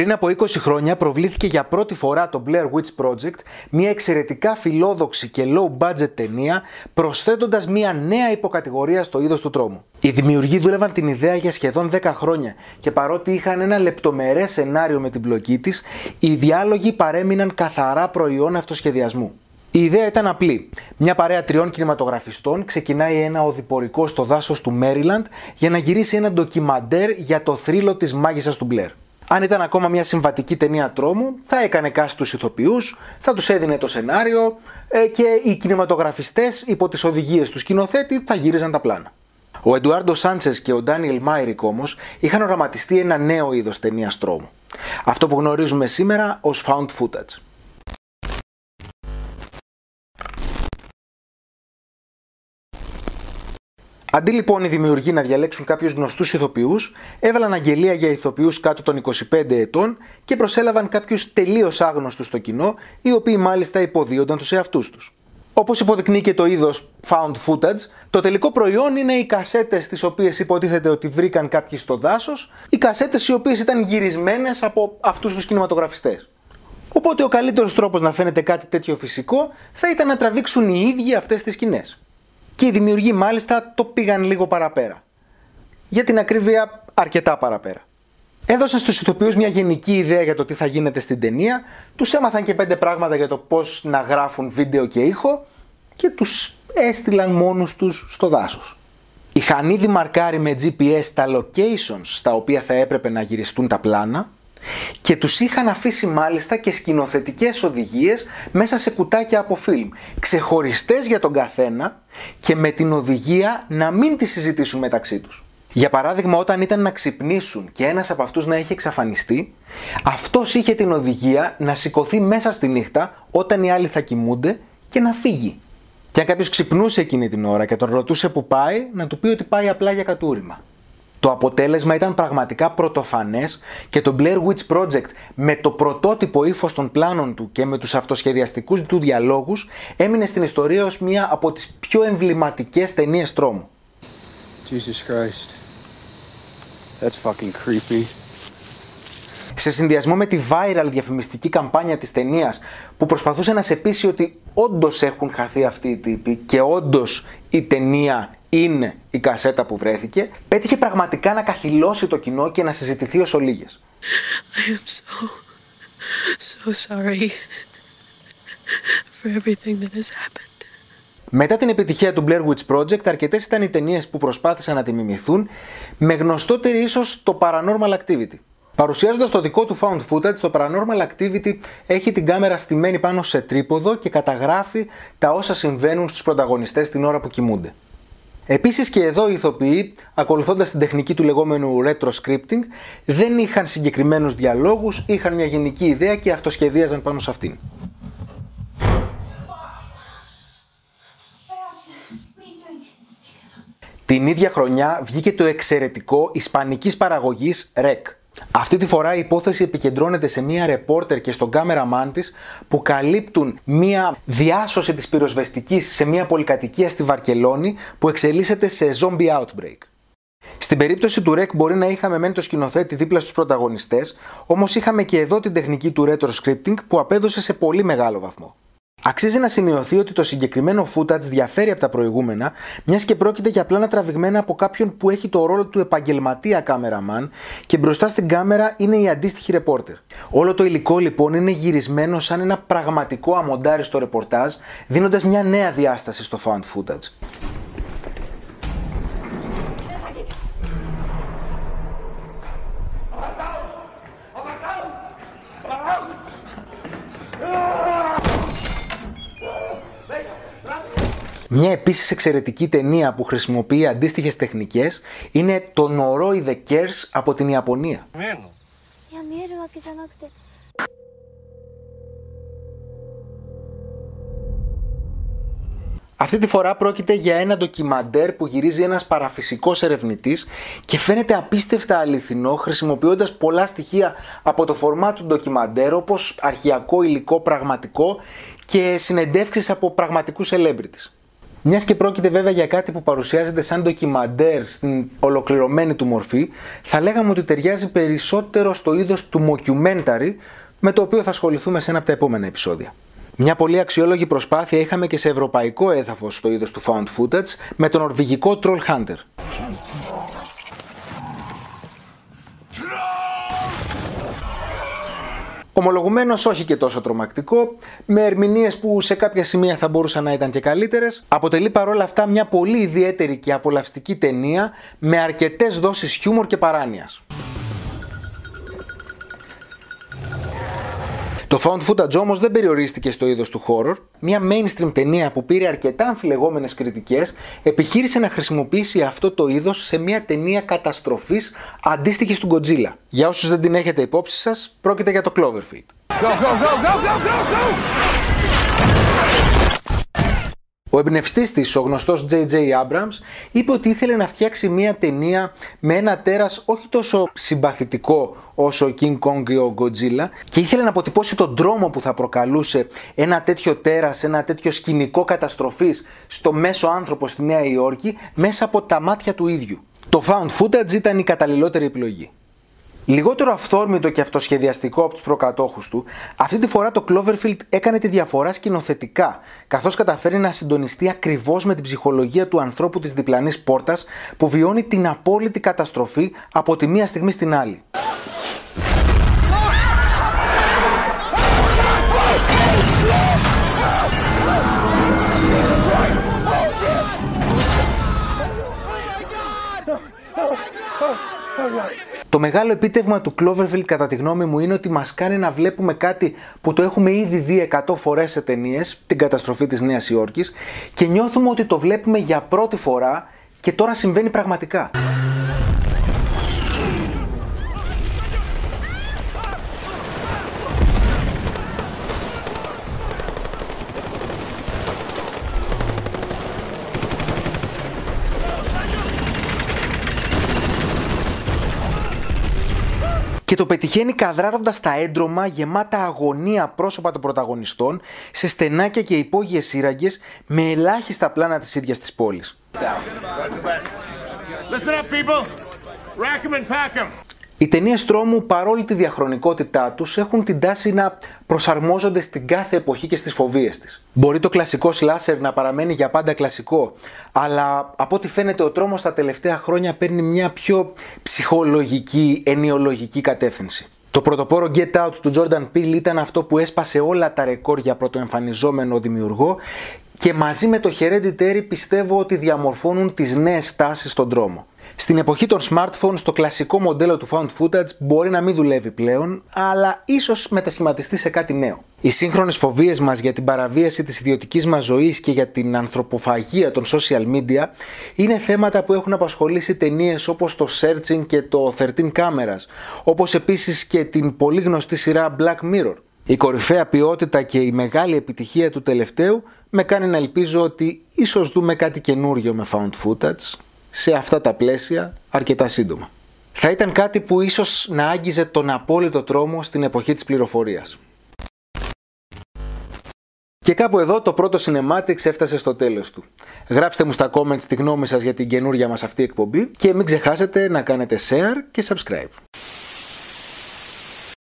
Πριν από 20 χρόνια προβλήθηκε για πρώτη φορά το Blair Witch Project, μια εξαιρετικά φιλόδοξη και low budget ταινία, προσθέτοντας μια νέα υποκατηγορία στο είδος του τρόμου. Οι δημιουργοί δούλευαν την ιδέα για σχεδόν 10 χρόνια και παρότι είχαν ένα λεπτομερέ σενάριο με την πλοκή της, οι διάλογοι παρέμειναν καθαρά προϊόν αυτοσχεδιασμού. Η ιδέα ήταν απλή. Μια παρέα τριών κινηματογραφιστών ξεκινάει ένα οδηπορικό στο δάσος του Μέριλαντ για να γυρίσει ένα ντοκιμαντέρ για το θρύλο της μάγισσας του Μπλερ. Αν ήταν ακόμα μια συμβατική ταινία τρόμου, θα έκανε casting τους ηθοποιούς, θα τους έδινε το σενάριο ε, και οι κινηματογραφιστές υπό τις οδηγίες του σκηνοθέτη θα γύριζαν τα πλάνα. Ο Εντουάρντο Σάντσες και ο Ντάνιελ Μάιρικ όμως είχαν οραματιστεί ένα νέο είδος ταινίας τρόμου. Αυτό που γνωρίζουμε σήμερα ως found footage. Αντί λοιπόν οι δημιουργοί να διαλέξουν κάποιους γνωστούς ηθοποιούς, έβαλαν αγγελία για ηθοποιούς κάτω των 25 ετών και προσέλαβαν κάποιους τελείως άγνωστους στο κοινό, οι οποίοι μάλιστα υποδίονταν τους εαυτούς τους. Όπως υποδεικνύει και το είδος found footage, το τελικό προϊόν είναι οι κασέτες τις οποίες υποτίθεται ότι βρήκαν κάποιοι στο δάσος, οι κασέτες οι οποίες ήταν γυρισμένες από αυτούς τους κινηματογραφιστές. Οπότε ο καλύτερος τρόπος να φαίνεται κάτι τέτοιο φυσικό θα ήταν να τραβήξουν οι ίδιοι αυτές τις σκηνές. Και οι δημιουργοί μάλιστα το πήγαν λίγο παραπέρα. Για την ακρίβεια αρκετά παραπέρα. Έδωσαν στους ηθοποιούς μια γενική ιδέα για το τι θα γίνεται στην ταινία, τους έμαθαν και πέντε πράγματα για το πώς να γράφουν βίντεο και ήχο και τους έστειλαν μόνους τους στο δάσος. Είχαν ήδη μαρκάρει με GPS τα locations στα οποία θα έπρεπε να γυριστούν τα πλάνα και τους είχαν αφήσει μάλιστα και σκηνοθετικές οδηγίες μέσα σε κουτάκια από φιλμ, ξεχωριστές για τον καθένα και με την οδηγία να μην τις συζητήσουν μεταξύ τους. Για παράδειγμα, όταν ήταν να ξυπνήσουν και ένας από αυτούς να έχει εξαφανιστεί, αυτός είχε την οδηγία να σηκωθεί μέσα στη νύχτα όταν οι άλλοι θα κοιμούνται και να φύγει. Και αν κάποιος ξυπνούσε εκείνη την ώρα και τον ρωτούσε που πάει, να του πει ότι πάει απλά για κατούριμα. Το αποτέλεσμα ήταν πραγματικά πρωτοφανές και το Blair Witch Project με το πρωτότυπο ύφος των πλάνων του και με τους αυτοσχεδιαστικούς του διαλόγους έμεινε στην ιστορία ως μία από τις πιο εμβληματικές ταινίες τρόμου. Jesus Christ. That's fucking creepy. Σε συνδυασμό με τη viral διαφημιστική καμπάνια της ταινίας που προσπαθούσε να σε πείσει ότι όντως έχουν χαθεί αυτοί οι τύποι και όντως η ταινία είναι η κασέτα που βρέθηκε, πέτυχε πραγματικά να καθυλώσει το κοινό και να συζητηθεί ως ολίγες. I am so, so sorry for everything that has happened. Μετά την επιτυχία του Blair Witch Project, αρκετές ήταν οι ταινίες που προσπάθησαν να τη μιμηθούν, με γνωστότερη ίσως το Paranormal Activity. Παρουσιάζοντας το δικό του found footage, το Paranormal Activity έχει την κάμερα στημένη πάνω σε τρίποδο και καταγράφει τα όσα συμβαίνουν στους πρωταγωνιστές την ώρα που κοιμούνται. Επίσης και εδώ οι ηθοποιοί, ακολουθώντας την τεχνική του λεγόμενου retro scripting, δεν είχαν συγκεκριμένους διαλόγους, είχαν μια γενική ιδέα και αυτοσχεδίαζαν πάνω σε αυτήν. Την ίδια χρονιά βγήκε το εξαιρετικό ισπανικής παραγωγής REC. Αυτή τη φορά η υπόθεση επικεντρώνεται σε μία ρεπόρτερ και στον κάμεραμάν της που καλύπτουν μία διάσωση της πυροσβεστικής σε μία πολυκατοικία στη Βαρκελόνη που εξελίσσεται σε zombie outbreak. Στην περίπτωση του REC μπορεί να είχαμε μεν το σκηνοθέτη δίπλα στους πρωταγωνιστές, όμως είχαμε και εδώ την τεχνική του retro scripting που απέδωσε σε πολύ μεγάλο βαθμό. Αξίζει να σημειωθεί ότι το συγκεκριμένο footage διαφέρει από τα προηγούμενα, μιας και πρόκειται για πλάνα τραβηγμένα από κάποιον που έχει το ρόλο του επαγγελματία κάμεραμαν και μπροστά στην κάμερα είναι η αντίστοιχη ρεπόρτερ. Όλο το υλικό λοιπόν είναι γυρισμένο σαν ένα πραγματικό αμοντάριστο ρεπορτάζ, δίνοντας μια νέα διάσταση στο found footage. Μια επίσης εξαιρετική ταινία που χρησιμοποιεί αντίστοιχες τεχνικές είναι το Noroi The Cares από την Ιαπωνία. Αυτή τη φορά πρόκειται για ένα ντοκιμαντέρ που γυρίζει ένας παραφυσικός ερευνητής και φαίνεται απίστευτα αληθινό χρησιμοποιώντας πολλά στοιχεία από το φορμά του ντοκιμαντέρ όπως αρχιακό υλικό πραγματικό και συνεντεύξεις από πραγματικούς celebrities. Μιας και πρόκειται βέβαια για κάτι που παρουσιάζεται σαν ντοκιμαντέρ στην ολοκληρωμένη του μορφή, θα λέγαμε ότι ταιριάζει περισσότερο στο είδος του mockumentary, με το οποίο θα ασχοληθούμε σε ένα από τα επόμενα επεισόδια. Μια πολύ αξιόλογη προσπάθεια είχαμε και σε ευρωπαϊκό έδαφος στο είδος του found footage με τον ορβηγικό Troll Hunter. Ομολογουμένως όχι και τόσο τρομακτικό, με ερμηνείες που σε κάποια σημεία θα μπορούσαν να ήταν και καλύτερες, αποτελεί παρόλα αυτά μια πολύ ιδιαίτερη και απολαυστική ταινία με αρκετές δόσεις χιούμορ και παράνοιας. Το found footage όμως δεν περιορίστηκε στο είδος του horror. Μια mainstream ταινία που πήρε αρκετά αμφιλεγόμενες κριτικές επιχείρησε να χρησιμοποιήσει αυτό το είδος σε μια ταινία καταστροφής αντίστοιχη του Godzilla. Για όσους δεν την έχετε υπόψη σας, πρόκειται για το Cloverfield. Go, go, ο εμπνευστής της, ο γνωστός J.J. Abrams, είπε ότι ήθελε να φτιάξει μια ταινία με ένα τέρας όχι τόσο συμπαθητικό όσο ο King Kong ή ο Godzilla και ήθελε να αποτυπώσει τον τρόμο που θα προκαλούσε ένα τέτοιο τέρας, ένα τέτοιο σκηνικό καταστροφής στο μέσο άνθρωπο στη Νέα Υόρκη μέσα από τα μάτια του ίδιου. Το found footage ήταν η καταλληλότερη επιλογή. Λιγότερο αυθόρμητο και αυτοσχεδιαστικό από τους προκατόχους του, αυτή τη φορά το Cloverfield έκανε τη διαφορά σκηνοθετικά, καθώς καταφέρει να συντονιστεί ακριβώς με την ψυχολογία του ανθρώπου της διπλανής πόρτας που βιώνει την απόλυτη καταστροφή από τη μία στιγμή στην άλλη. Το μεγάλο επίτευγμα του Cloverfield κατά τη γνώμη μου είναι ότι μας κάνει να βλέπουμε κάτι που το έχουμε ήδη δει 100 φορές σε ταινίες, την καταστροφή της Νέας Υόρκης και νιώθουμε ότι το βλέπουμε για πρώτη φορά και τώρα συμβαίνει πραγματικά. Και το πετυχαίνει καδράροντας τα έντρομα γεμάτα αγωνία πρόσωπα των πρωταγωνιστών σε στενάκια και υπόγειες σύραγγες με ελάχιστα πλάνα της ίδιας της πόλης. Οι ταινίες τρόμου, παρόλη τη διαχρονικότητά τους, έχουν την τάση να προσαρμόζονται στην κάθε εποχή και στις φοβίες της. Μπορεί το κλασικό σλάσερ να παραμένει για πάντα κλασικό, αλλά από ό,τι φαίνεται ο τρόμος τα τελευταία χρόνια παίρνει μια πιο ψυχολογική, ενιολογική κατεύθυνση. Το πρωτοπόρο Get Out του Jordan Peele ήταν αυτό που έσπασε όλα τα ρεκόρ για πρωτοεμφανιζόμενο δημιουργό και μαζί με το Hereditary πιστεύω ότι διαμορφώνουν τις νέες στάσεις στον τρόμο. Στην εποχή των smartphones το κλασικό μοντέλο του found footage μπορεί να μην δουλεύει πλέον, αλλά ίσως μετασχηματιστεί σε κάτι νέο. Οι σύγχρονες φοβίες μας για την παραβίαση της ιδιωτικής μας ζωής και για την ανθρωποφαγία των social media είναι θέματα που έχουν απασχολήσει ταινίες όπως το Searching και το 13 Cameras, όπως επίσης και την πολύ γνωστή σειρά Black Mirror. Η κορυφαία ποιότητα και η μεγάλη επιτυχία του τελευταίου με κάνει να ελπίζω ότι ίσως δούμε κάτι καινούριο με found footage σε αυτά τα πλαίσια αρκετά σύντομα. Θα ήταν κάτι που ίσως να άγγιζε τον απόλυτο τρόμο στην εποχή της πληροφορίας. Και κάπου εδώ το πρώτο Cinematics έφτασε στο τέλος του. Γράψτε μου στα comments τη γνώμη σας για την καινούρια μας αυτή εκπομπή και μην ξεχάσετε να κάνετε share και subscribe.